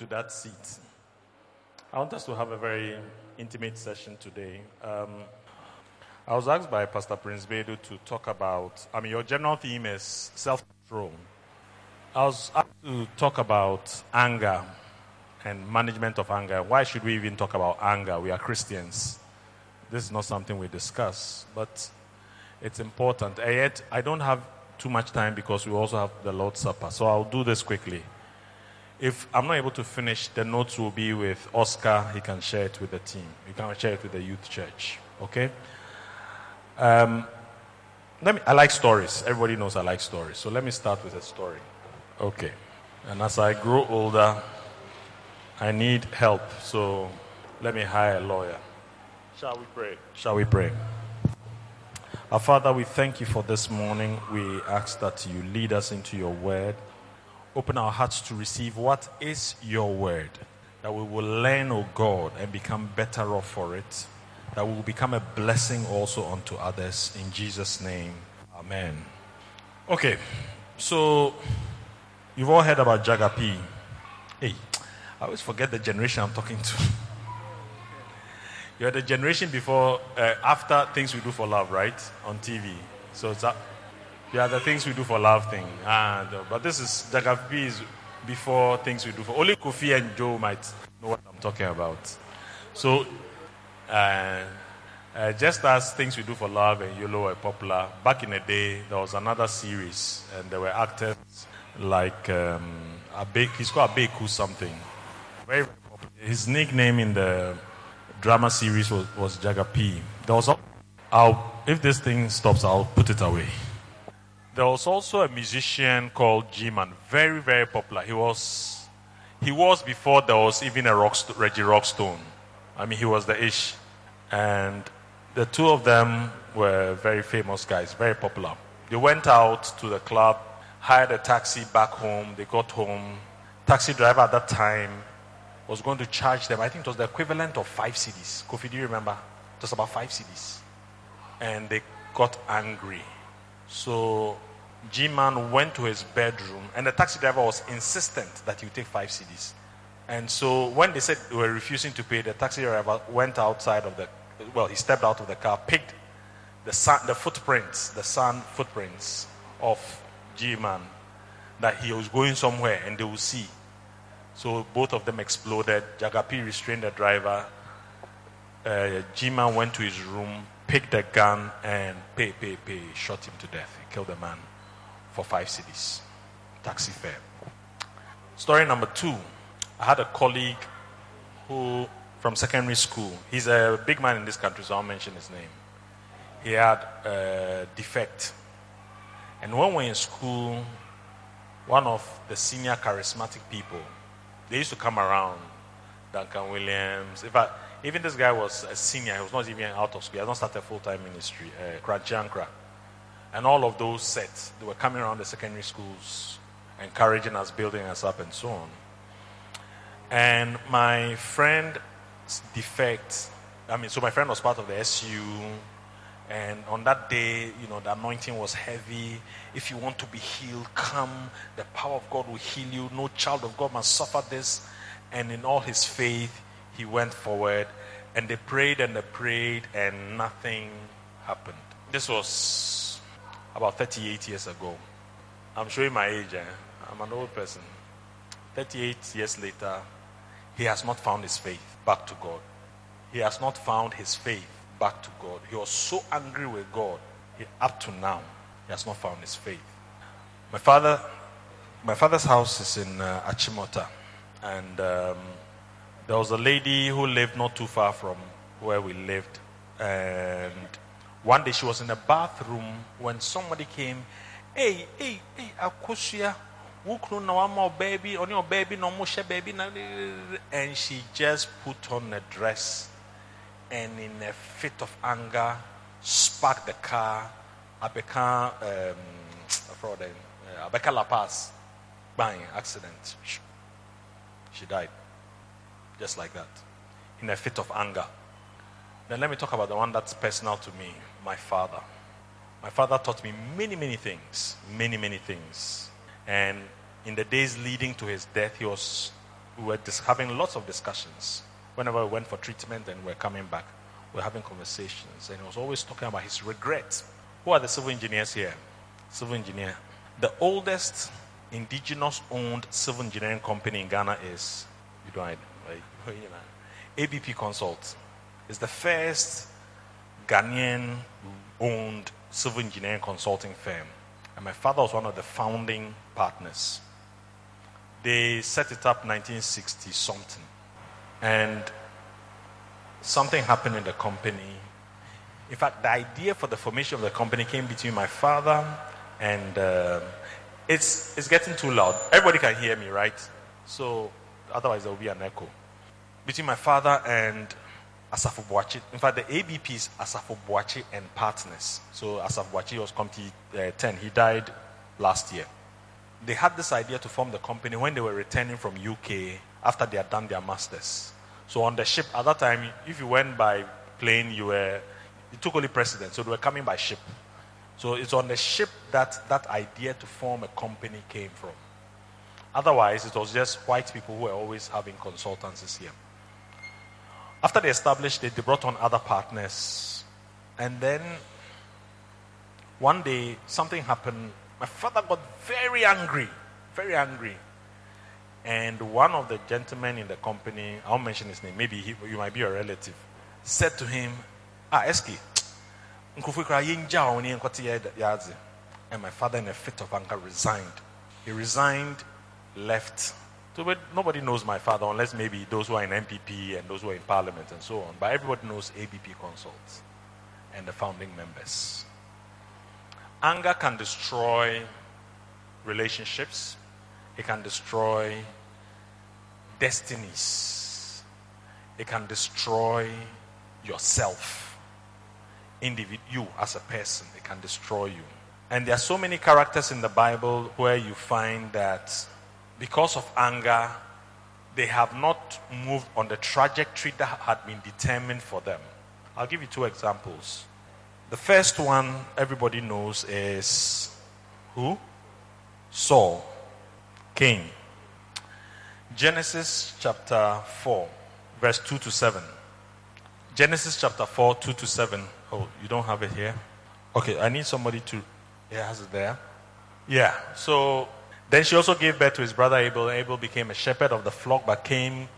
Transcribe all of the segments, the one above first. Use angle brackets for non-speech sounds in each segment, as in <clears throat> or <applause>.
to that seat. I want us to have a very intimate session today. Um, I was asked by Pastor Prince Bedu to talk about, I mean, your general theme is self control. I was asked to talk about anger and management of anger. Why should we even talk about anger? We are Christians. This is not something we discuss, but it's important. And yet, I don't have too much time because we also have the Lord's Supper. So I'll do this quickly. If I'm not able to finish, the notes will be with Oscar. He can share it with the team. You can share it with the youth church. Okay? Um, let me, I like stories. Everybody knows I like stories. So let me start with a story. Okay. And as I grow older, I need help. So let me hire a lawyer. Shall we pray? Shall we pray? Our Father, we thank you for this morning. We ask that you lead us into your word open our hearts to receive what is your word. That we will learn, O God, and become better off for it. That we will become a blessing also unto others. In Jesus' name, Amen. Okay, so you've all heard about Jagapi. Hey, I always forget the generation I'm talking to. <laughs> You're the generation before, uh, after Things We Do for Love, right? On TV. So it's, yeah, the things we do for love thing. Ah, but this is Jagapi is before things we do for. Only Kofi and Joe might know what I'm talking about. So, uh, uh, just as things we do for love and YOLO were popular, back in the day there was another series and there were actors like um, Abek, he's called Abeku something. Very, very popular. His nickname in the drama series was, was Jagapi. There was, I'll, if this thing stops, I'll put it away. There was also a musician called G-Man, very, very popular. He was, he was before there was even a rock, Reggie Rockstone. I mean, he was the ish. And the two of them were very famous guys, very popular. They went out to the club, hired a taxi back home. They got home. Taxi driver at that time was going to charge them. I think it was the equivalent of five cedis. Kofi, do you remember? Just about five cedis. And they got angry so G Man went to his bedroom, and the taxi driver was insistent that he take five cedis. And so when they said they were refusing to pay, the taxi driver went outside of the, well, he stepped out of the car, picked the, sun, the footprints, the sun footprints of G Man, that he was going somewhere and they would see. So both of them exploded. Jagapi restrained the driver. Uh, G Man went to his room, picked a gun and pay, pay, pay, shot him to death. He killed the man for five cedis. Taxi fare. Story number two. I had a colleague who, from secondary school, he's a big man in this country, so I'll mention his name. He had a defect. And when we were in school, one of the senior charismatic people, they used to come around, Duncan Williams. In fact, even this guy was a senior. He was not even out of school. He had not started a full time ministry. Uh, Kranchankra. And all of those sets, they were coming around the secondary schools, encouraging us, building us up, and so on. And my friend defect, I mean, so my friend was part of the SU. And on that day, you know, the anointing was heavy. If you want to be healed, come. The power of God will heal you. No child of God must suffer this. And in all his faith, he went forward and they prayed and they prayed and nothing happened. This was about 38 years ago. I'm showing my age. Eh? I'm an old person. 38 years later, he has not found his faith back to God. He has not found his faith back to God. He was so angry with God. He, up to now, he has not found his faith. My father, my father's house is in uh, Achimota, and um, there was a lady who lived not too far from where we lived. And one day she was in the bathroom when somebody came. Hey, hey, hey, Akosia, wukunu na wama baby, on your baby, no musha baby. And she just put on a dress and in a fit of anger sparked the car. Abeka, um, Abeka La Paz, bang, accident. She died. Just like that. In a fit of anger. Then let me talk about the one that's personal to me my father. My father taught me many, many things. Many, many things. And in the days leading to his death, he was we were having lots of discussions. Whenever we went for treatment and we are coming back, we we're having conversations. And he was always talking about his regrets. Who are the civil engineers here? Civil engineer. The oldest indigenous owned civil engineering company in Ghana is, you don't know, ABP Consult. It's the first Ghanaian owned civil engineering consulting firm. And my father was one of the founding partners. They set it up 1960 something. And something happened in the company. In fact, the idea for the formation of the company came between my father and uh, it's, it's getting too loud. Everybody can hear me, right? So otherwise there will be an echo. Between my father and Asafo Boakye. In fact, the ABP is Asafo Boakye and partners. So Asafo Boakye was Committee uh, 10. He died last year. They had this idea to form the company when they were returning from UK after they had done their masters. So on the ship at that time, if you went by plane, you were you took only precedence. So they were coming by ship. So it's on the ship that that idea to form a company came from. Otherwise, it was just white people who were always having consultancies here. After they established it, they brought on other partners. And then one day, something happened. My father got very angry, very angry. And one of the gentlemen in the company, I won't mention his name, maybe he, you might be a relative, said to him, Ah, Eski, and my father, in a fit of anger, resigned. He resigned, left, so but nobody knows my father unless maybe those who are in NPP and those who are in parliament and so on. But everybody knows ABP Consults and the founding members. Anger can destroy relationships, it can destroy destinies, it can destroy yourself, individual, you as a person, it can destroy you. And there are so many characters in the Bible where you find that because of anger, they have not moved on the trajectory that had been determined for them. I'll give you two examples. The first one everybody knows is who? Saul, Cain. Genesis chapter 4, verse 2 to 7. Genesis chapter 4, 2 to 7. Oh, you don't have it here? Okay, I need somebody to. Yeah, has it there? Yeah, so then she also gave birth to his brother Abel. Abel became a shepherd of the flock, but Cain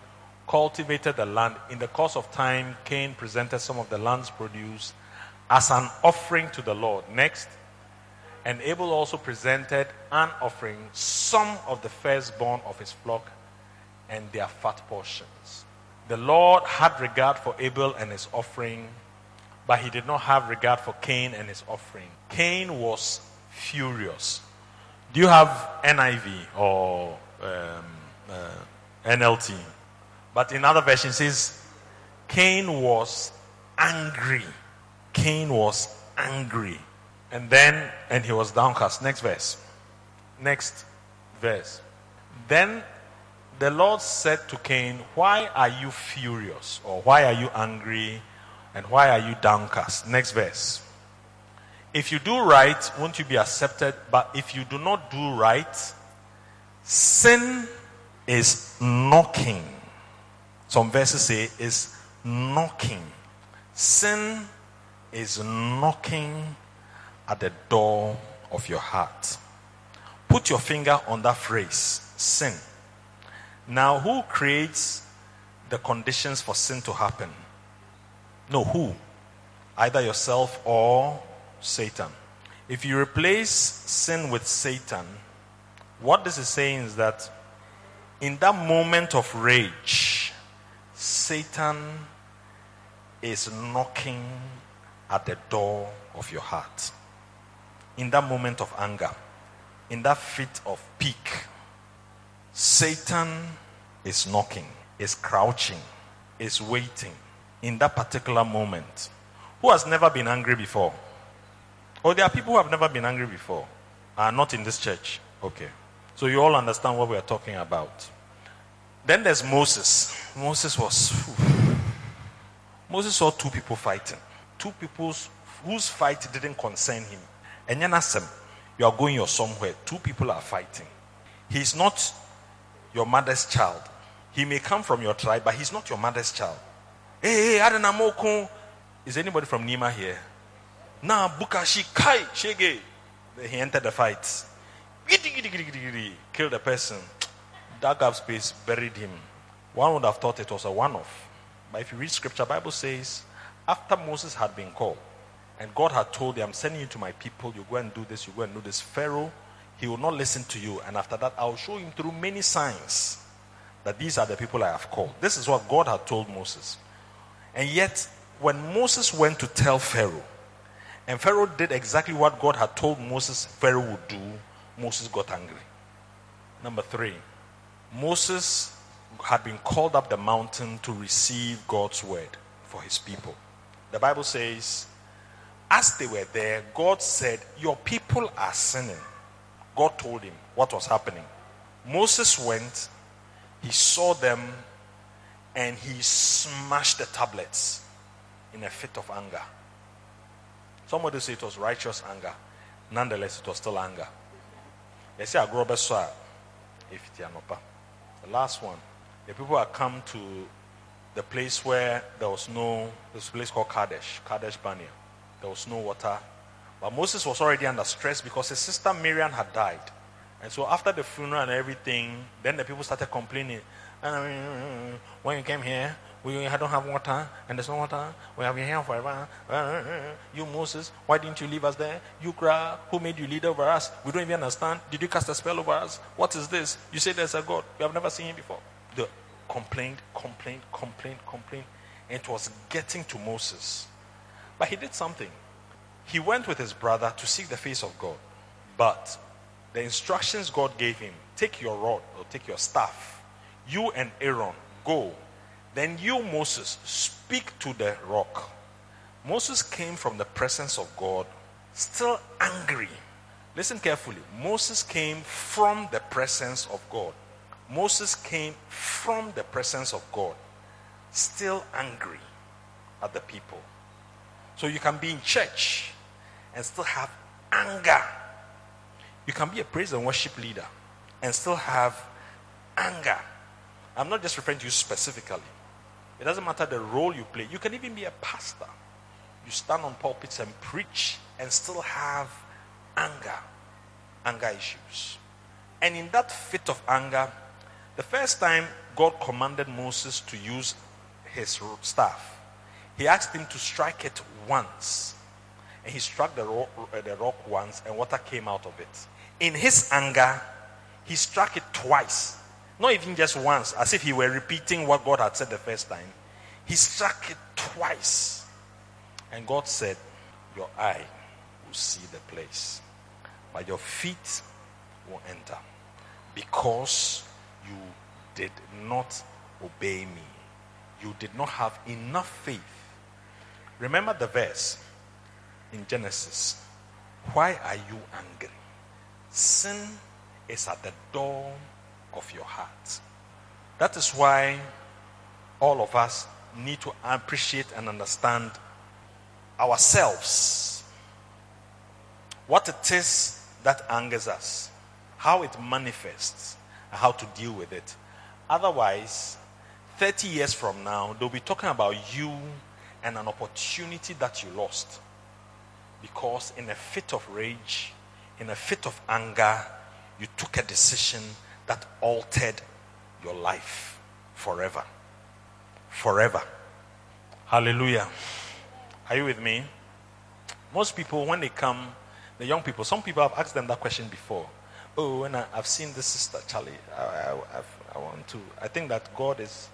cultivated the land. In the course of time, Cain presented some of the land's produce as an offering to the Lord. Next, and Abel also presented an offering, some of the firstborn of his flock and their fat portions. The Lord had regard for Abel and his offering, but he did not have regard for Cain and his offering. Cain was furious do you have NIV or um, uh, NLT? But in other versions, says Cain was angry. Cain was angry. And then, and he was downcast. Next verse. Next verse. Then the Lord said to Cain, Why are you furious? Or why are you angry? And why are you downcast? Next verse. If you do right, won't you be accepted? But if you do not do right, sin is knocking. Some verses say is knocking. Sin is knocking at the door of your heart. Put your finger on that phrase, sin. Now, who creates the conditions for sin to happen? No, who? Either yourself or Satan. If you replace sin with Satan, what this is saying is that in that moment of rage, Satan is knocking at the door of your heart. In that moment of anger, in that fit of pique, Satan is knocking, is crouching, is waiting in that particular moment. Who has never been angry before? Oh, there are people who have never been angry before. Are not in this church. Okay. So you all understand what we are talking about. Then there's Moses. Moses was. Moses saw two people fighting. Two people whose fight didn't concern him. And then you are going your somewhere. Two people are fighting. He's not your mother's child. He may come from your tribe, but he's not your mother's child. Hey, hey, Adenamoko. Is anybody from Nima here? Nah, Bukashi Kai Shege. He entered the fight. Killed the person. Dug up space, buried him. One would have thought it was a one off. But if you read scripture, Bible says, after Moses had been called, and God had told him, I'm sending you to my people, you go and do this, you go and do this. Pharaoh, he will not listen to you. And after that, I'll show him through many signs that these are the people I have called. This is what God had told Moses. And yet, when Moses went to tell Pharaoh, and Pharaoh did exactly what God had told Moses Pharaoh would do, Moses got angry. Number three, Moses had been called up the mountain to receive God's word for his people. The Bible says, as they were there, God said, Your people are sinning. God told him what was happening. Moses went, he saw them, and he smashed the tablets in a fit of anger. Somebody say it was righteous anger. Nonetheless, it was still anger. They say agrobeswa if The last one. The people had come to the place where there was no this place called Kadesh, Kadesh Barnea. There was no water. But Moses was already under stress because his sister Miriam had died. And so after the funeral and everything, then the people started complaining. Ah, mm, mm, mm, when you came here, we don't have water, and there's no water. We have been here forever. Uh, uh, uh, you, Moses, why didn't you leave us there? You, Gra, who made you lead over us? We don't even understand. Did you cast a spell over us? What is this? You say there's a God. We have never seen him before. The complaint, complaint, complaint, complaint. It was getting to Moses. But he did something. He went with his brother to seek the face of God. But the instructions God gave him take your rod or take your staff. You and Aaron go. Then you, Moses, speak to the rock. Moses came from the presence of God, still angry. Listen carefully. Moses came from the presence of God. Moses came from the presence of God, still angry at the people. So you can be in church and still have anger you can be a praise and worship leader and still have anger. I'm not just referring to you specifically. It doesn't matter the role you play. You can even be a pastor. You stand on pulpits and preach and still have anger, anger issues. And in that fit of anger, the first time God commanded Moses to use his staff, he asked him to strike it once. And he struck the rock, the rock once, and water came out of it in his anger, he struck it twice. Not even just once, as if he were repeating what God had said the first time. He struck it twice. And God said, Your eye will see the place, but your feet will enter. Because you did not obey me. You did not have enough faith. Remember the verse in Genesis. Why are you angry? Sin is at the door of your heart. That is why all of us need to appreciate and understand ourselves. What it is that angers us, how it manifests, and how to deal with it. Otherwise, 30 years from now, they'll be talking about you and an opportunity that you lost. Because in a fit of rage, in a fit of anger, you took a decision that altered your life forever. Forever. Hallelujah. Are you with me? Most people, when they come, the young people, some people have asked them that question before. Oh, when I, have seen this sister, Charlie, I, I, I want to. I think that God is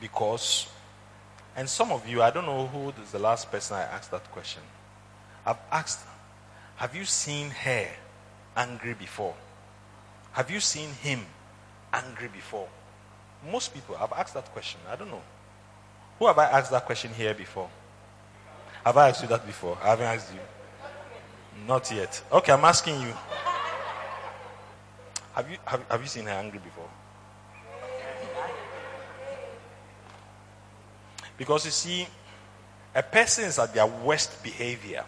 because, and some of you, I don't know who is the last person I asked that question. I've asked have you seen her angry before? Have you seen him angry before? Most people have asked that question. I don't know. Who have I asked that question here before? Have I asked you that before? I haven't asked you. Not yet. Okay, I'm asking you. Have you have, have you seen her angry before? Because you see, a person is at their worst behavior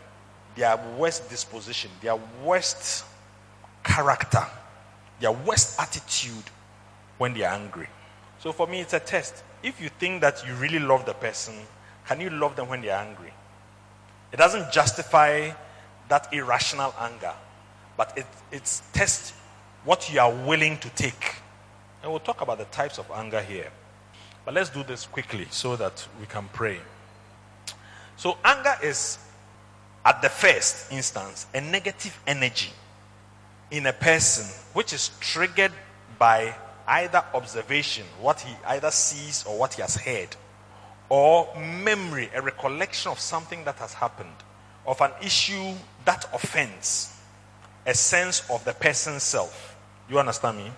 their worst disposition, their worst character, their worst attitude when they are angry. So for me, it's a test. If you think that you really love the person, can you love them when they're angry? It doesn't justify that irrational anger, but it it's test what you are willing to take. And we'll talk about the types of anger here. But let's do this quickly so that we can pray. So, anger is, at the first instance, a negative energy in a person which is triggered by either observation, what he either sees or what he has heard, or memory, a recollection of something that has happened, of an issue that offends a sense of the person's self. You understand me?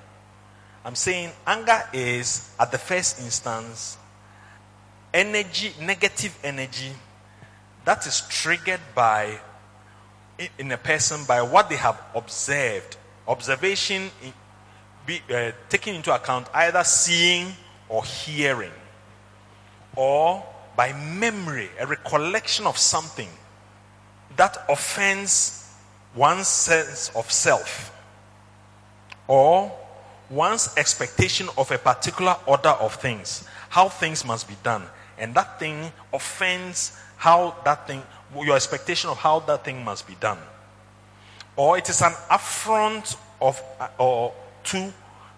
I'm saying anger is, at the first instance, energy, negative energy that is triggered by, in a person, by what they have observed. Observation in, be, uh, taking into account either seeing or hearing, or by memory, a recollection of something that offends one's sense of self, or one's expectation of a particular order of things, how things must be done, and that thing offends how that thing, your expectation of how that thing must be done. Or it is an affront of, or to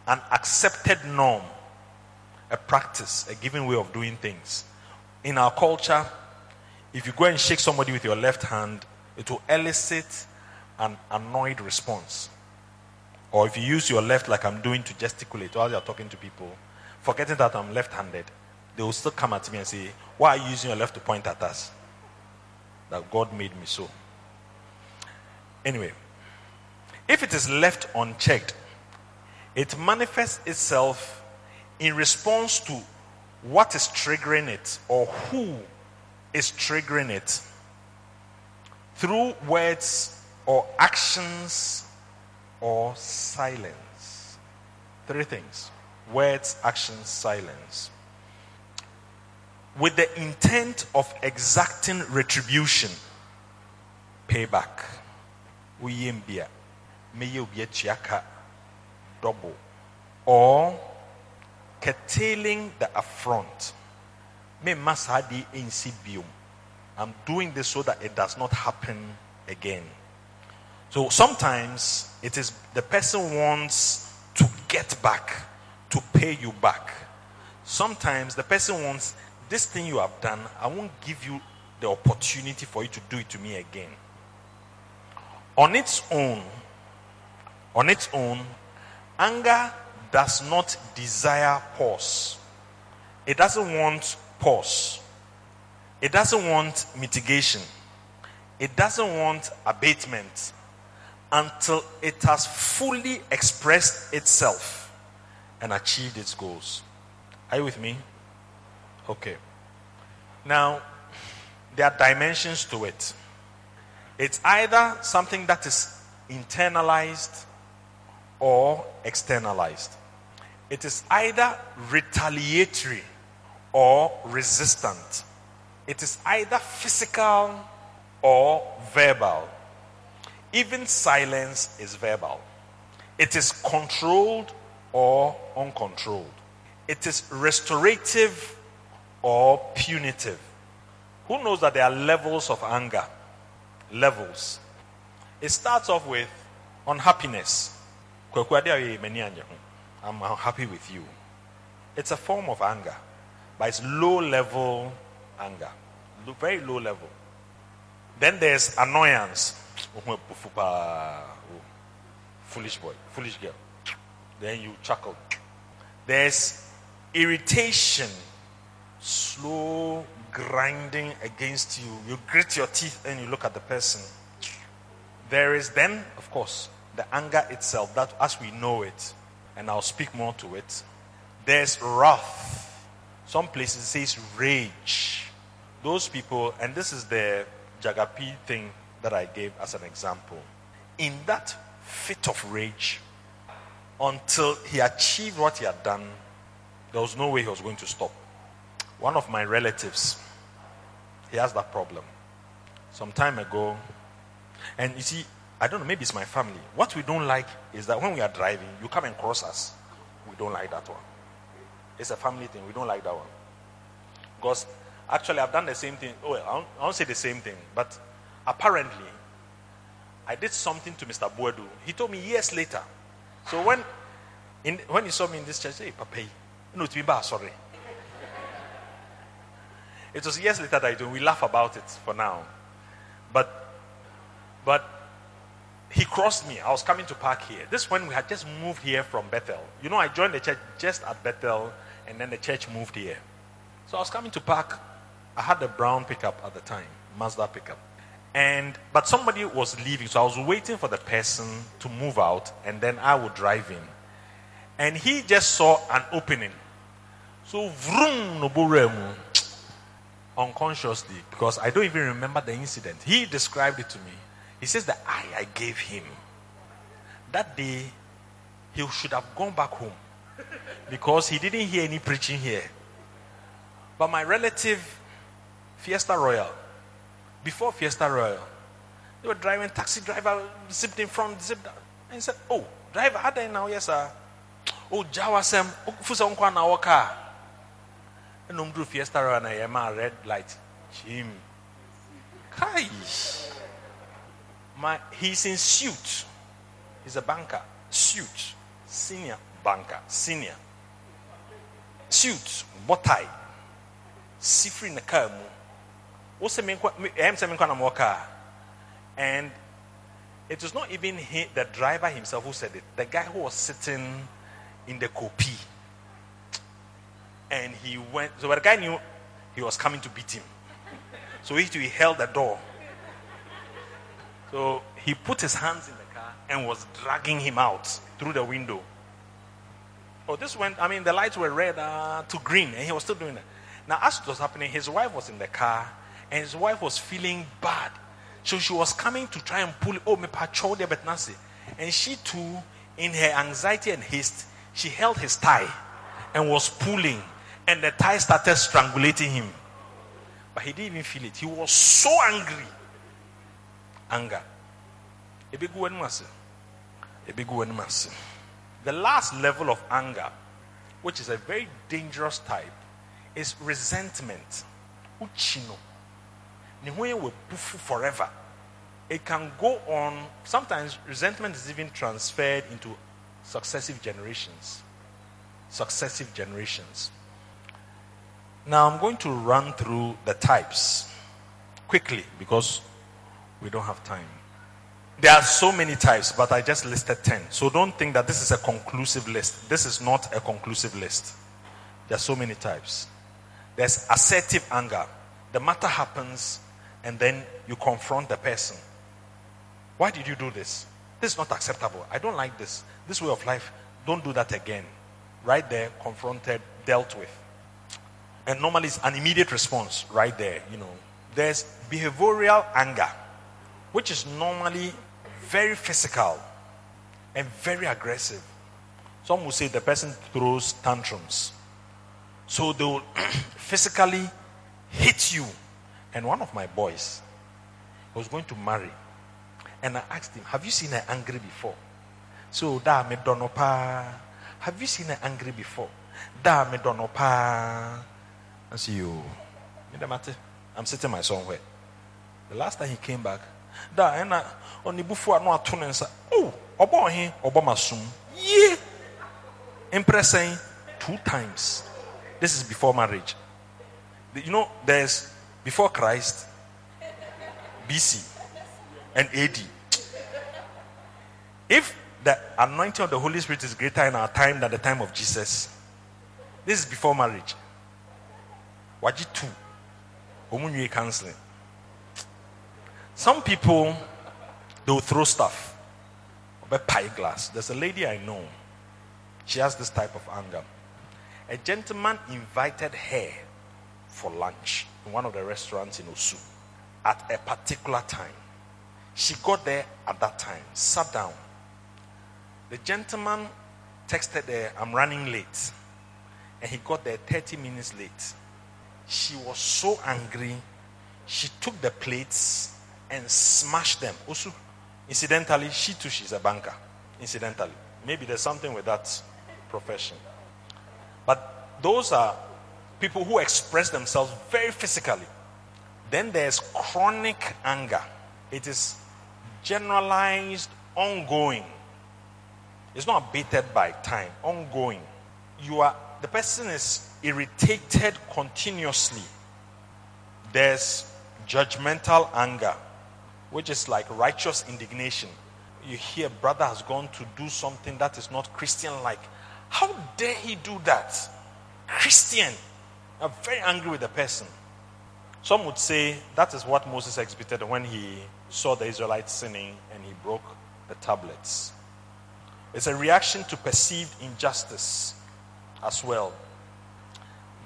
an accepted norm, a practice, a given way of doing things. In our culture, if you go and shake somebody with your left hand, it will elicit an annoyed response. Or if you use your left like I'm doing to gesticulate while you're talking to people, forgetting that I'm left handed, they will still come at me and say, Why are you using your left to point at us? That God made me so. Anyway, if it is left unchecked, it manifests itself in response to what is triggering it or who is triggering it through words or actions or silence. Three things words, actions, silence. With the intent of exacting retribution, payback. Uyembia, chiaka, double. Or curtailing the affront. Me masadi insibium. I'm doing this so that it does not happen again. So sometimes it is the person wants to get back, to pay you back. Sometimes the person wants this thing you have done, I won't give you the opportunity for you to do it to me again. On its own, on its own, anger does not desire pause. It doesn't want pause. It doesn't want mitigation. It doesn't want abatement until it has fully expressed itself and achieved its goals. Are you with me? Okay. Now, there are dimensions to it. It's either something that is internalized or externalized. It is either retaliatory or resistant. It is either physical or verbal. Even silence is verbal. It is controlled or uncontrolled. It is restorative or punitive. Who knows that there are levels of anger? Levels. It starts off with unhappiness. I'm unhappy with you. It's a form of anger, but it's low level anger, very low level. Then there's annoyance. Foolish boy, foolish girl. Then you chuckle. There's irritation, slow grinding against you. You grit your teeth and you look at the person. There is then, of course, the anger itself, that as we know it, and I'll speak more to it. There's wrath. Some places it says rage. Those people, and this is the Jagapi thing that I gave as an example. In that fit of rage, until he achieved what he had done, there was no way he was going to stop. One of my relatives, he has that problem. Some time ago, and you see, I don't know, maybe it's my family. What we don't like is that when we are driving, you come and cross us. We don't like that one. It's a family thing. We don't like that one. Because actually, I've done the same thing. Oh, I won't, I won't say the same thing, but apparently, I did something to Mr. Boadu. He told me years later. So when, in, when he saw me in this church, he hey, Papa, no, to be bad, sorry. It was years later that I do. We laugh about it for now. But, but he crossed me. I was coming to park here. This when we had just moved here from Bethel. You know, I joined the church just at Bethel, and then the church moved here. So I was coming to park. I had a brown pickup at the time, Mazda pickup. And but somebody was leaving, so I was waiting for the person to move out, and then I would drive in. And he just saw an opening. So vroom no unconsciously, because I don't even remember the incident. He described it to me. He says the eye I gave him. That day, he should have gone back home because he didn't hear any preaching here. But my relative, Fiesta Royale, before Fiesta Royale, they were driving taxi driver zipped in front, zipped down. And he said, Oh, driver, how do now? Yes, sir. Oh, Jawa Sam, oh, Fusa Unkwa na waka. And Umdru Fiesta Royale na red light. Jim. Kai. My, he's in suit. He's a banker. Suit. Senior banker. Senior. Suit. Bow tie. Sifri na car mu. What's eh, And it was not even he, the driver himself who said it. The guy who was sitting in the copy. And he went. So the guy knew he was coming to beat him. So he, he held the door. So he put his hands in the car and was dragging him out through the window. Oh, this went, I mean, the lights were red uh, to green, and he was still doing that. Now, as it was happening, his wife was in the car, and his wife was feeling bad. So she was coming to try and pull, oh, me patrol there, but Nancy. And she too, in her anxiety and haste, she held his tie and was pulling, and the tie started strangulating him. But he didn't even feel it. He was so angry anger. The last level of anger, which is a very dangerous type, is resentment. Uchino. forever. It can go on. Sometimes resentment is even transferred into successive generations. Successive generations. Now I'm going to run through the types quickly because we don't have time. There are so many types, but I just listed 10. So don't think that this is a conclusive list. This is not a conclusive list. There are so many types. There's assertive anger. The matter happens, and then you confront the person. Why did you do this? This is not acceptable. I don't like this. This way of life, don't do that again. Right there, confronted, dealt with. And normally it's an immediate response right there, you know. There's behavioral anger which is normally very physical and very aggressive. Some will say the person throws tantrums. So they will <clears throat> physically hit you. And one of my boys was going to marry. And I asked him, Have you seen her angry before? So da me donopa. Have you seen her angry before? Da me donopa. I see you. I'm sitting my somewhere. The last time he came back, da eh, ɛna ɔne bufu a no ato ne nsa oh ɔbɔ ɔhe ɔbɔ masom yie impressing two times. This is before marriage. You know there's before christ bc and ad if the anointing of the holy spirit is greater in our time than the time of jesus this is before marriage waji two omunye counseling some people, they will throw stuff. Pie glass. There's a lady I know. She has this type of anger. A gentleman invited her for lunch in one of the restaurants in Osu at a particular time. She got there at that time, sat down. The gentleman texted her, I'm running late. And he got there 30 minutes late. She was so angry. She took the plates and smashed them. Also, incidentally, she too, she's a banker. Incidentally. Maybe there's something with that profession. But Those are people who express themselves very physically. Then there's chronic anger. It is generalized, ongoing. It's not abated by time, ongoing. You are the person is irritated continuously. There's judgmental anger, which is like righteous indignation. You hear brother has gone to do something that is not Christian like. How dare he do that? Christian. I'm very angry with the person. Some would say that is what Moses exhibited when he saw the Israelites sinning and he broke the tablets. It's a reaction to perceived injustice as well.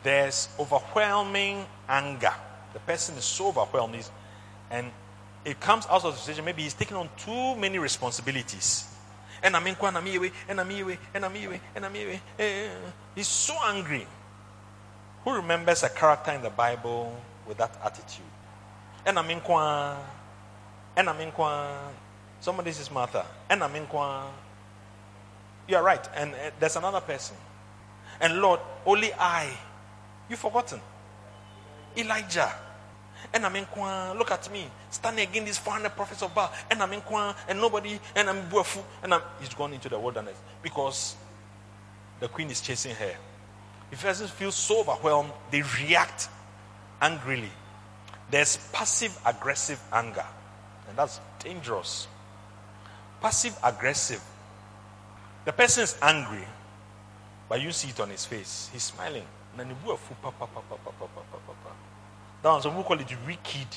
There's overwhelming anger. The person is so overwhelmed, and it comes out of the situation. Maybe he's taking on too many responsibilities. And I'm in and I'm and I'm here, and I'm here, and I'm here. Eh, he's so angry. Who remembers a character in the Bible with that attitude? And I'm in and I'm in Somebody says Martha, and I'm in You are right. And there's another person. And Lord, only I. You've forgotten. Elijah. And I'm in Kwan. Look at me. Standing against these 400 prophets of Baal. And I'm in Kwan. And nobody. And I'm Buafu. And I'm, he's gone into the wilderness. Because the queen is chasing her. If person feels so overwhelmed, they react angrily. There's passive aggressive anger. And that's dangerous. Passive aggressive. The person is angry, but you see it on his face. He's smiling. That one, some people call it wicked.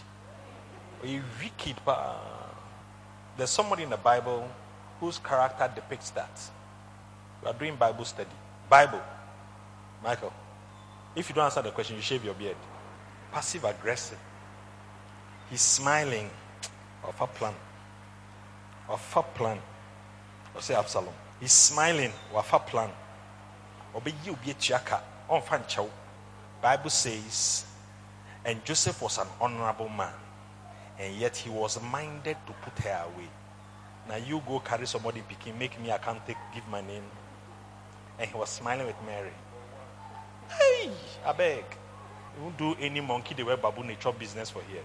A wicked. There's somebody in the Bible whose character depicts that. We are doing Bible study. Bible. Michael, if you don't answer the question, you shave your beard. Passive aggressive. He's smiling. Of a plan. Of a plan. Say Absalom. He's smiling. Of a plan. Obe yi obi etuaka. Ɔnfa nkyɛw. Bible says, and Joseph was an honorable man, and yet he was minded to put her away. Now you go carry somebody picking, make me I can't take, give my name. And he was smiling with Mary. Hey, I beg. You won't do any monkey the way babu nature business for here.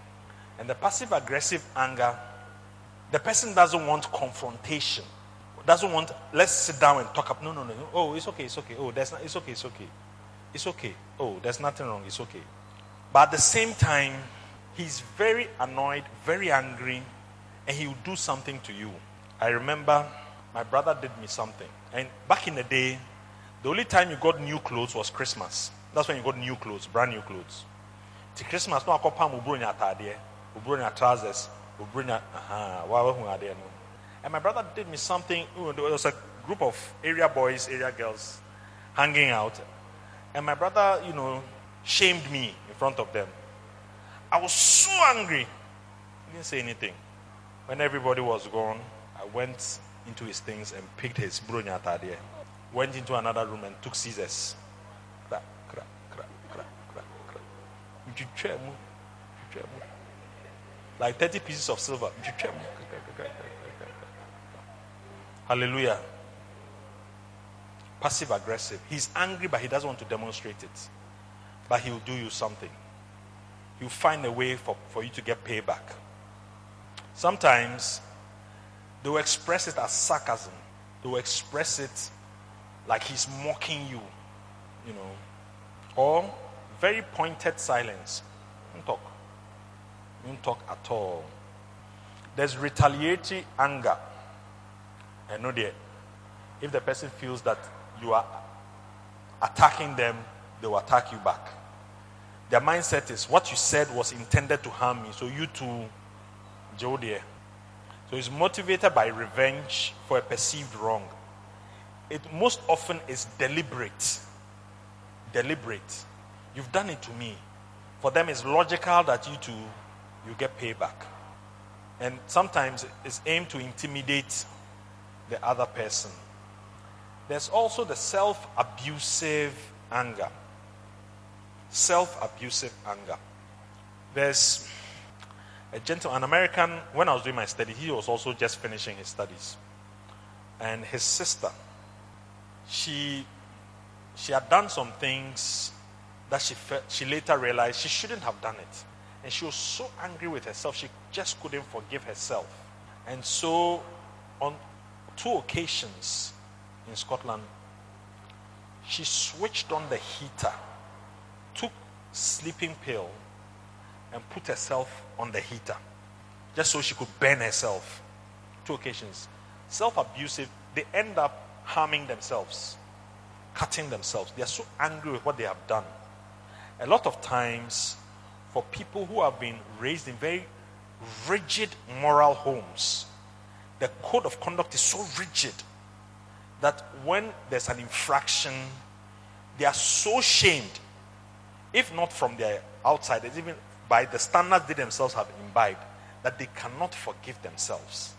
And the passive aggressive anger, the person doesn't want confrontation. Doesn't want, let's sit down and talk up. No, no, no. Oh, it's okay, it's okay. Oh, that's not, it's okay, it's okay. It's okay. Oh, there's nothing wrong. It's okay. But at the same time, he's very annoyed, very angry, and he will do something to you. I remember my brother did me something. And back in the day, the only time you got new clothes was Christmas. That's when you got new clothes, brand new clothes. To Christmas, no akɔpam ubronya ataadeɛ, ubronya trousers, ubronya aha, wawa hu adeɛ no. And my brother did me something. There was a group of area boys, area girls, hanging out, and my brother, you know, shamed me in front of them. I was so angry. He didn't say anything. When everybody was gone, I went into his things and picked his bronya ataadeɛ went into another room and took scissors. Like 30 pieces of silver. Hallelujah. Passive aggressive. He's angry, but he doesn't want to demonstrate it. But he'll do you something. He'll find a way for, for you to get payback. Sometimes they will express it as sarcasm, they will express it like he's mocking you, you know, or very pointed silence. Don't talk. Don't talk at all. There's retaliatory anger. I know that if the person feels that you are attacking them, they will attack you back. Their mindset is what you said was intended to harm me, so you too, Joe dear. So it's motivated by revenge for a perceived wrong it most often is deliberate. Deliberate. You've done it to me. For them, it's logical that you too, you get payback. And sometimes it's aimed to intimidate the other person. There's also the self abusive anger. Self abusive anger. There's a gentleman, an American, when I was doing my study, he was also just finishing his studies. And his sister she she had done some things that she, felt, she later realized she shouldn't have done it. And she was so angry with herself, she just couldn't forgive herself. And so, on two occasions in Scotland, she switched on the heater, took sleeping pill, and put herself on the heater just so she could burn herself. Two occasions. Self abusive, they end up harming themselves, cutting themselves. They are so angry with what they have done. A lot of times, for people who have been raised in very rigid moral homes, the code of conduct is so rigid that when there's an infraction, they are so shamed, if not from their outsiders, even by the standards they themselves have imbibed, that they cannot forgive themselves.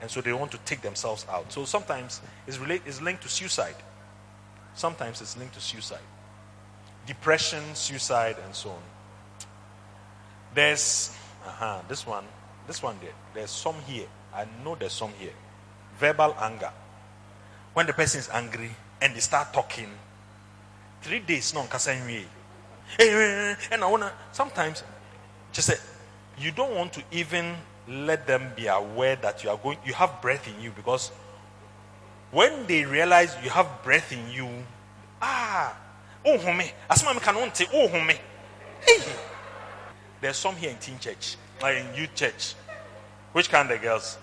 And so they want to take themselves out. So sometimes it's, relate, it's linked to suicide. Sometimes it's linked to suicide. Depression, suicide, and so on. There's, uh-huh, this one, this one there. There's some here. I know there's some here. Verbal anger. When the person is angry and they start talking, three days, no, eh, eh, eh, and I wanna sometimes just say you don't want to even let them be aware that you are going you have breath in you because when they realize you have breath in you ah oh home asma me kanon te oh home. There's some here in teen church like in youth church. Which kind of girls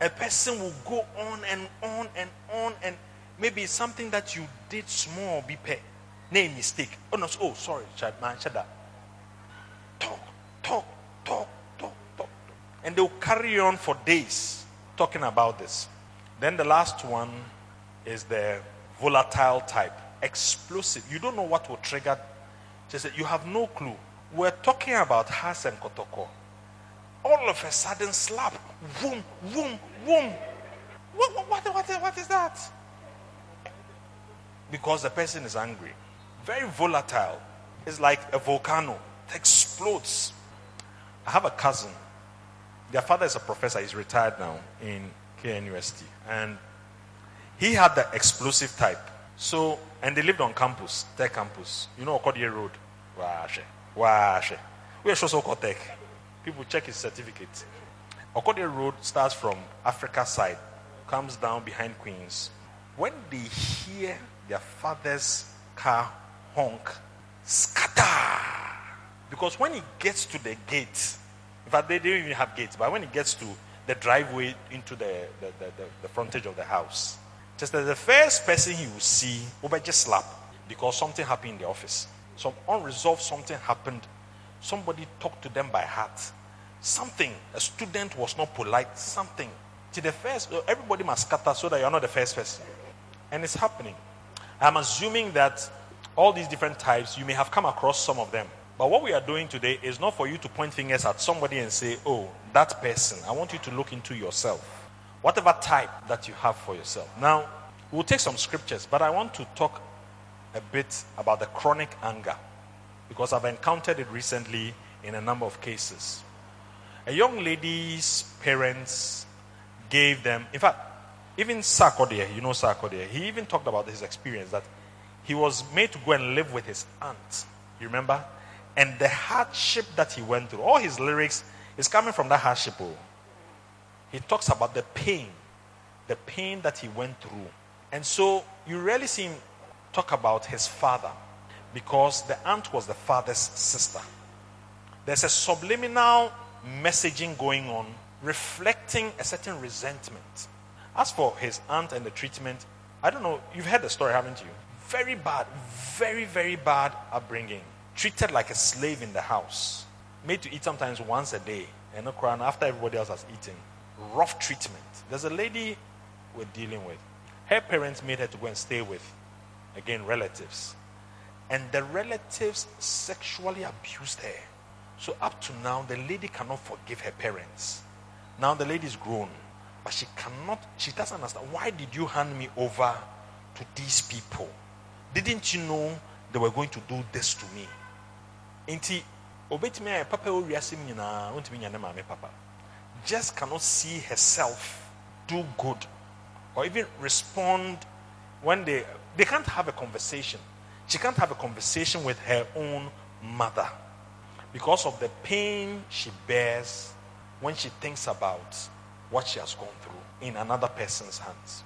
a person will go on and on and on and maybe something that you did small be pay name mistake oh no oh sorry child man shut up talk talk talk, talk, talk. And they'll carry on for days talking about this. Then the last one is the volatile type, explosive. You don't know what will trigger. Said, You have no clue. We're talking about Hearts and Kotoko. All of a sudden, slap. Boom, boom, boom. What, what, what, what, is that? Because the person is angry. Very volatile. It's like a volcano. It explodes. I have a cousin. Their father is a professor. He's retired now in KNUST. And he had the explosive type. So, and they lived on campus, Tech campus. You know, Okodie Road. Washe. Washe. We are so called Tech. People check his certificate. Okodie Road starts from Africa side, comes down behind Queens. When they hear their father's car honk, scatter because when he gets to the gate, in fact, they didn't even have gates, but when he gets to the driveway into the, the, the, the, the frontage of the house, just as the first person he will see will just slap because something happened in the office. Some unresolved something happened. Somebody talked to them by heart. Something. A student was not polite. Something. To the first, uh, everybody must scatter so that you're not the first person. And it's happening. I'm assuming that all these different types, you may have come across some of them. But what we are doing today is not for you to point fingers at somebody and say, oh, that person. I want you to look into yourself. Whatever type that you have for yourself. Now, we'll take some scriptures, but I want to talk a bit about the chronic anger because I've encountered it recently in a number of cases. A young lady's parents gave them, in fact, even Sarkodie, you know Sarkodie, he even talked about his experience that he was made to go and live with his aunt. You remember? and the hardship that he went through. All his lyrics is coming from that hardship. Oh. He talks about the pain, the pain that he went through. And so you rarely see him talk about his father because the aunt was the father's sister. There's a subliminal messaging going on reflecting a certain resentment. As for his aunt and the treatment, I don't know, you've heard the story, haven't you? Very bad, very, very bad upbringing treated like a slave in the house, made to eat sometimes once a day, and not after everybody else has eaten. Rough treatment. There's a lady we're dealing with. Her parents made her to go and stay with, again, relatives. And the relatives sexually abused her. So up to now, the lady cannot forgive her parents. Now the lady is grown, but she cannot, she doesn't understand. Why did you hand me over to these people? Didn't you know they were going to do this to me? nti obetumi ayɛ papa papa just cannot see herself do good or even respond when they they can't have a conversation. She can't have a conversation with her own mother because of the pain she bears when she thinks about what she has gone through in another person's hands.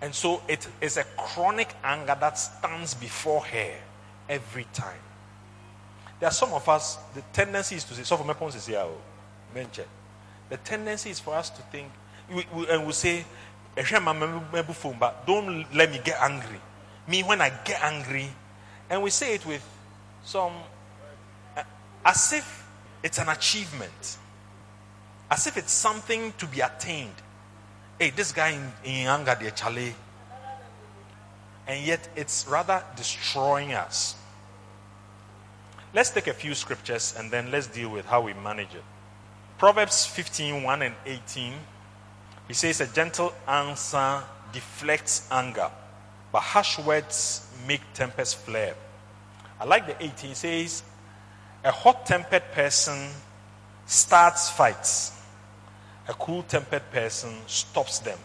And so it is a chronic anger that stands before her every time. There are some of us, the tendency is to say, so for my point is here, mention. The tendency is for us to think, we, we, and we say, but don't let me get angry. Me, when I get angry, and we say it with some, uh, as if it's an achievement, as if it's something to be attained. Hey, this guy in, anger, dear Charlie. And yet it's rather destroying us. Let's take a few scriptures and then let's deal with how we manage it. Proverbs 15 1 and 18. He says, A gentle answer deflects anger, but harsh words make tempest flare. I like the 18. He says, A hot tempered person starts fights, a cool tempered person stops them.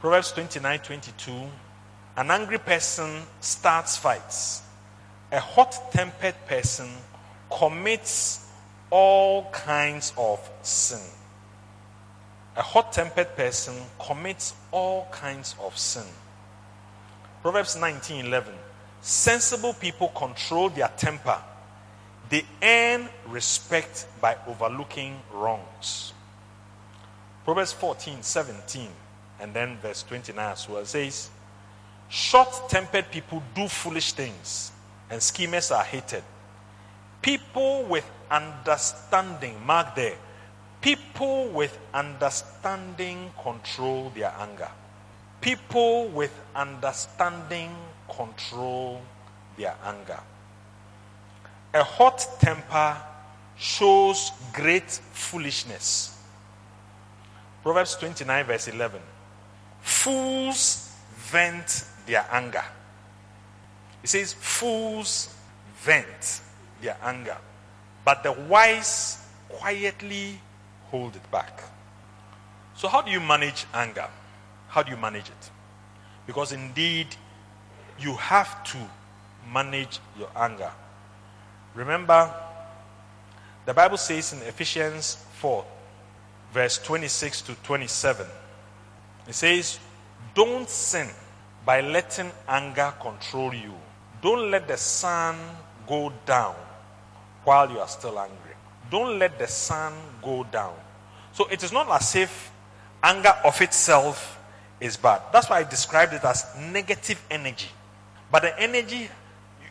Proverbs 29 22. An angry person starts fights, a hot tempered person commits all kinds of sin. A hot tempered person commits all kinds of sin. Proverbs 19:11 Sensible people control their temper. They earn respect by overlooking wrongs. Proverbs 14:17 and then verse 29 as well says Short-tempered people do foolish things and schemers are hated. People with understanding, mark there, people with understanding control their anger. People with understanding control their anger. A hot temper shows great foolishness. Proverbs 29, verse 11. Fools vent their anger. It says, Fools vent their anger, but the wise quietly hold it back. So, how do you manage anger? How do you manage it? Because indeed, you have to manage your anger. Remember, the Bible says in Ephesians 4, verse 26 to 27, it says, Don't sin by letting anger control you. Don't let the sun go down while you are still angry. Don't let the sun go down. So it is not as if anger of itself is bad. That's why I described it as negative energy. But the energy,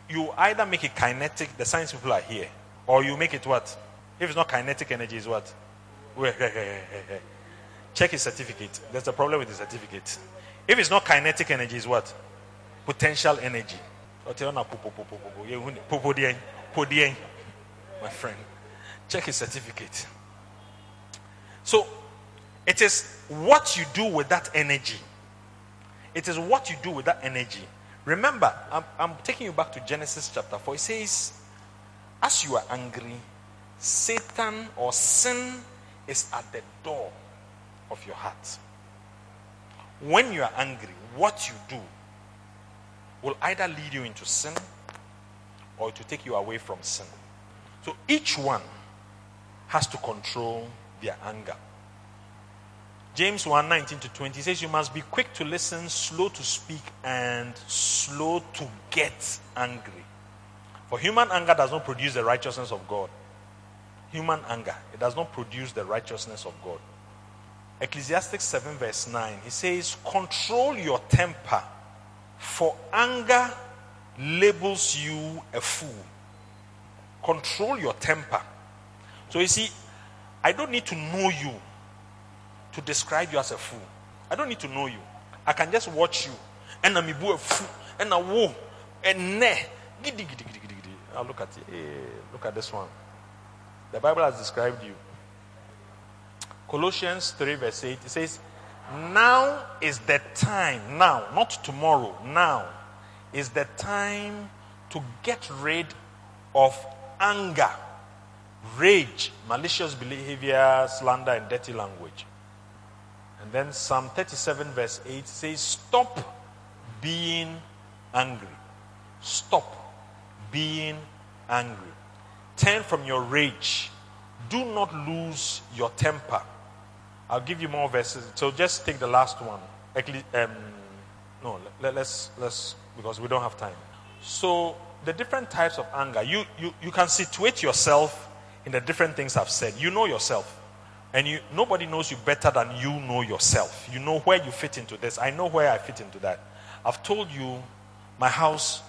you either make it kinetic, the science people are here, or you make it what? If it's not kinetic energy, is what? Check his certificate. There's a problem with the certificate. If it's not kinetic energy, is what? Potential energy. My friend. Check his certificate. So, it is what you do with that energy. It is what you do with that energy. Remember, I'm, I'm taking you back to Genesis chapter 4. It says, As you are angry, Satan or sin is at the door of your heart. When you are angry, what you do will either lead you into sin or to take you away from sin. So each one has to control their anger. James 1 19 to 20 says, You must be quick to listen, slow to speak, and slow to get angry. For human anger does not produce the righteousness of God. Human anger, it does not produce the righteousness of God. Ecclesiastes 7, verse 9, he says, Control your temper, for anger labels you a fool. Control your temper. So you see, I don't need to know you to describe you as a fool. I don't need to know you. I can just watch you. And I'm a fool. And I wo. And ne. Now look at it. Hey, look at this one. The Bible has described you. Colossians 3, verse 8, it says, Now is the time, now, not tomorrow, now is the time to get rid of anger, rage, malicious behavior, slander, and dirty language. And then Psalm 37, verse 8 says, Stop being angry. Stop being angry. Turn from your rage. Do not lose your temper. I'll give you more verses. So just take the last one. Um, no, let, us let's because we don't have time. So the different types of anger. You you you can situate yourself in the different things I've said. You know yourself. And you nobody knows you better than you know yourself. You know where you fit into this. I know where I fit into that. I've told you my house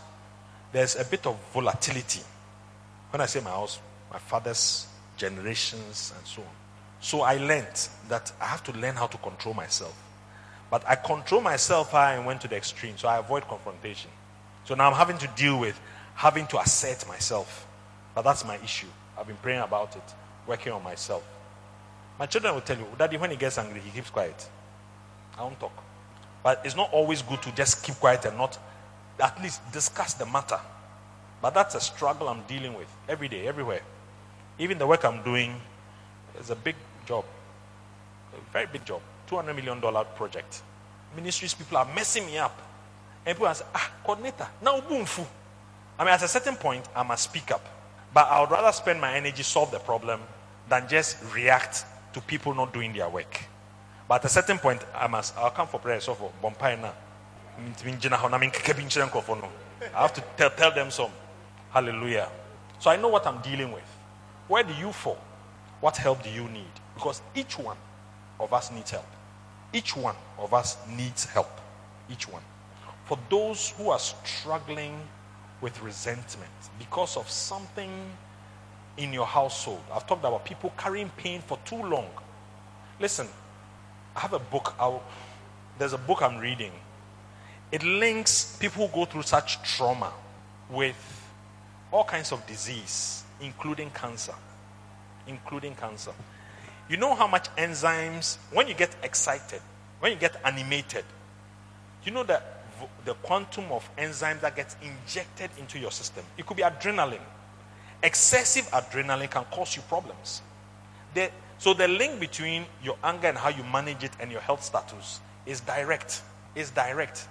there's a bit of volatility. When I say my house, my father's generations and so on. So I learned that I have to learn how to control myself. But I control myself I went to the extreme, so I avoid confrontation. So now I'm having to deal with having to assert myself. But that's my issue. I've been praying about it, working on myself. My children will tell you, Daddy, when he gets angry, he keeps quiet. I won't talk. But it's not always good to just keep quiet and not at least discuss the matter. But that's a struggle I'm dealing with every day, everywhere. Even the work I'm doing is a big job, a very big job, $200 million project. Ministries people are messing me up. And people are saying, ah, coordinator, now boom, fu. I mean, at a certain point, I must speak up. But I would rather spend my energy solve the problem than just react to people not doing their work. But at a certain point, I must, I'll come for prayer, so for Bompay now. I have to tell, tell them some. Hallelujah. So I know what I'm dealing with. Where do you fall? What help do you need? Because each one of us needs help. Each one of us needs help. Each one. For those who are struggling with resentment because of something in your household, I've talked about people carrying pain for too long. Listen, I have a book. I'll, there's a book I'm reading. It links people who go through such trauma with all kinds of disease, including cancer. Including cancer. You know how much enzymes, when you get excited, when you get animated, you know that the quantum of enzymes that gets injected into your system. It could be adrenaline. Excessive adrenaline can cause you problems. The, so the link between your anger and how you manage it and your health status is direct. Is direct.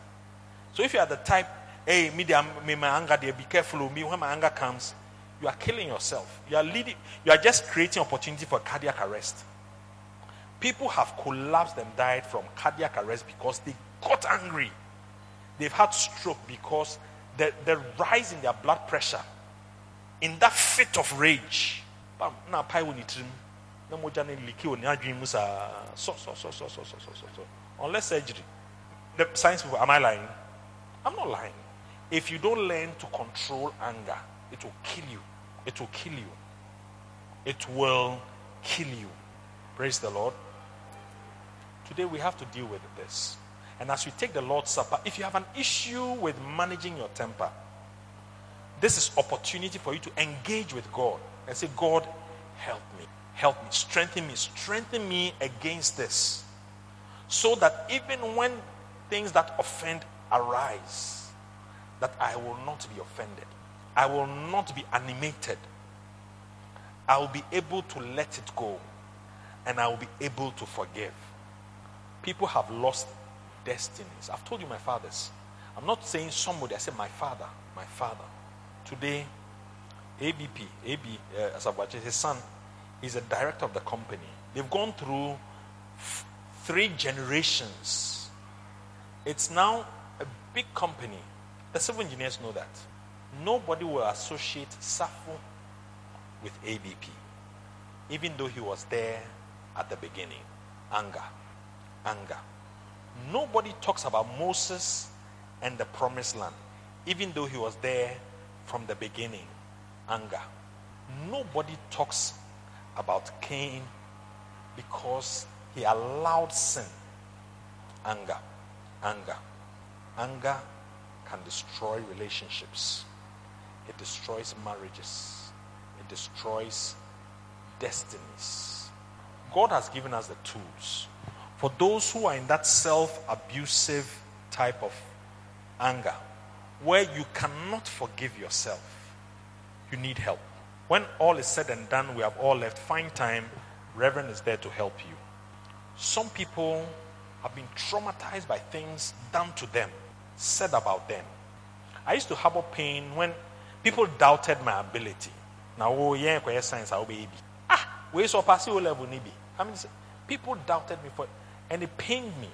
So if you are the type hey, me, me my anger there, be careful of me. When my anger comes, you are killing yourself. You are leading, you are just creating opportunity for cardiac arrest. People have collapsed and died from cardiac arrest because they got angry. They've had stroke because the, the rise in their blood pressure, in that fit of rage, na payo ni trum na moja ni liki oni ajuimusa so so so so so so so so unless surgery. The science people, am I lying? I'm not lying. If you don't learn to control anger, it will kill you. It will kill you. It will kill you. Praise the Lord. Today we have to deal with this. And as we take the Lord's Supper, if you have an issue with managing your temper, this is opportunity for you to engage with God and say, God, help me. Help me. Strengthen me. Strengthen me against this. So that even when things that offend arise, that I will not be offended. I will not be animated. I will be able to let it go. And I will be able to forgive. People have lost destinies. I've told you my fathers. I'm not saying somebody, I said my father. My father. Today, ABP, AB, uh, his son, is a director of the company. They've gone through f- three generations. It's now a big company the civil engineers know that. Nobody will associate Safo with ABP, even though he was there at the beginning. Anger. Anger. Nobody talks about Moses and the promised land, even though he was there from the beginning. Anger. Nobody talks about Cain because he allowed sin. Anger. Anger. Anger can destroy relationships, it destroys marriages, it destroys destinies. God has given us the tools. For those who are in that self abusive type of anger, where you cannot forgive yourself, you need help. When all is said and done, we have all left, find time. Reverend is there to help you. Some people have been traumatized by things done to them said about them. I used to harbor pain when people doubted my ability. Now, oh, yeah, science, I'll be. Ah, we so pass level, nibi. I mean, people doubted me for, and it pained me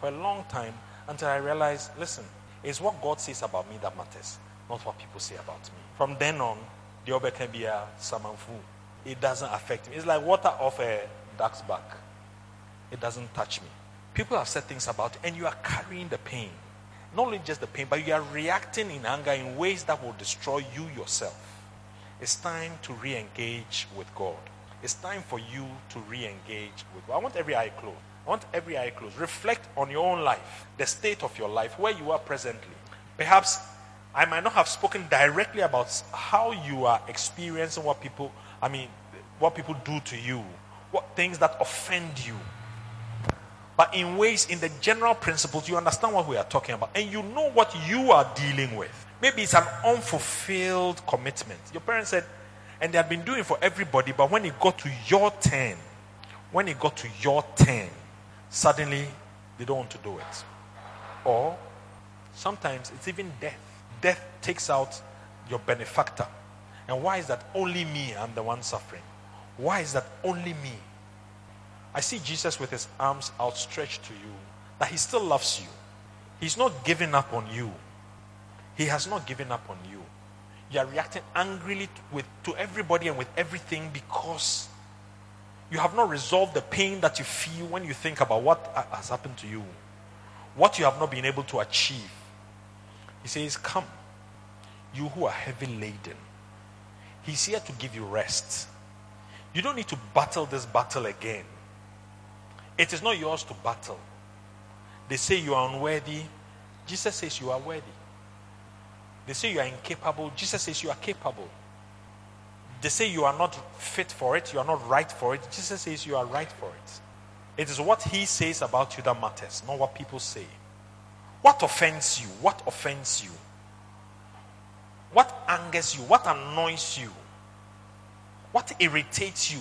for a long time until I realized, listen, it's what God says about me that matters, not what people say about me. From then on, the other can be a samanfu. It doesn't affect me. It's like water off a duck's back. It doesn't touch me. People have said things about it, and you are carrying the pain. Not only just the pain, but you are reacting in anger in ways that will destroy you yourself. It's time to re engage with God. It's time for you to re engage with God. I want every eye closed. I want every eye closed. Reflect on your own life, the state of your life, where you are presently. Perhaps I might not have spoken directly about how you are experiencing what people, I mean, what people do to you, what things that offend you. But in ways, in the general principles, you understand what we are talking about, and you know what you are dealing with. Maybe it's an unfulfilled commitment. Your parents said, and they had been doing for everybody, but when it got to your turn, when it got to your turn, suddenly they don't want to do it. Or sometimes it's even death. Death takes out your benefactor. And why is that only me? I'm the one suffering. Why is that only me? I see Jesus with his arms outstretched to you, that he still loves you. He's not giving up on you. He has not given up on you. You are reacting angrily with, to everybody and with everything because you have not resolved the pain that you feel when you think about what has happened to you, what you have not been able to achieve. He says, Come, you who are heavy laden. He's here to give you rest. You don't need to battle this battle again. It is not yours to battle. They say you are unworthy. Jesus says you are worthy. They say you are incapable. Jesus says you are capable. They say you are not fit for it, you are not right for it. Jesus says you are right for it. It is what he says about you that matters, not what people say. What offends you? What offends you? What angers you? What annoys you? What irritates you?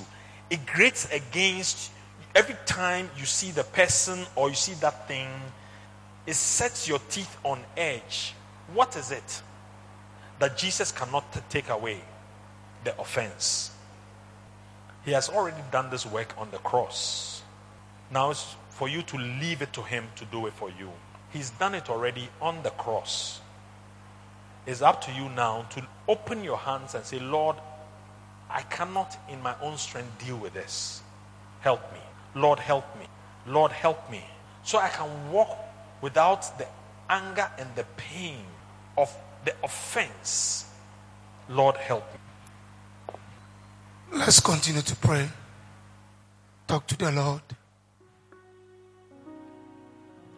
It grates against every time you see the person or you see that thing, it sets your teeth on edge. What is it that Jesus cannot take away? The offense. He has already done this work on the cross. Now it's for you to leave it to Him to do it for you. He's done it already on the cross. It's up to you now to open your hands and say, Lord, I cannot in my own strength deal with this. Help me. Lord, help me. Lord, help me. So I can walk without the anger and the pain of the offense. Lord, help me. Let's continue to pray. Talk to the Lord.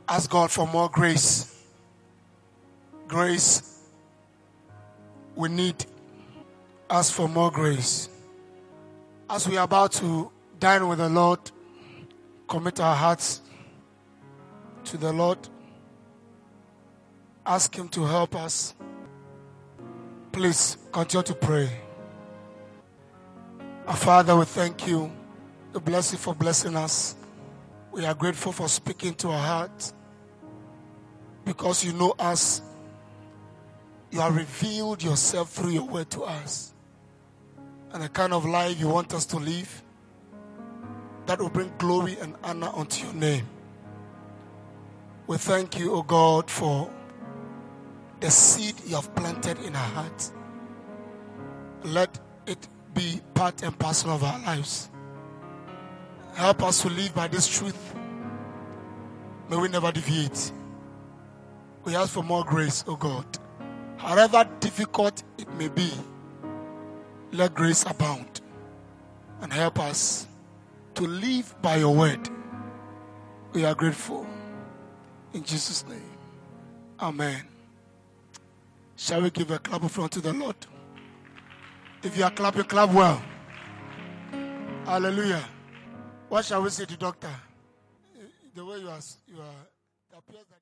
Ask God for more grace. Grace we need. Ask for more grace. As we are about to dine with the Lord, commit our hearts to the Lord. Ask Him to help us. Please continue to pray. Our Father, we thank you. We bless you for blessing us. We are grateful for speaking to our hearts because you know us. You have revealed yourself through your word to us. And the kind of life you want us to live that will bring glory and honor unto your name. We thank you, O God, for the seed you have planted in our hearts. Let it be part and parcel of our lives. Help us to live by this truth. May we never deviate. We ask for more grace, O oh God. However difficult it may be, let grace abound and help us to live by your word. We are grateful. In Jesus' name. Amen. Shall we give a clap of front to the Lord? If you are clapping, clap well. Hallelujah. What shall we say to doctor? The way you are, you are, appears that.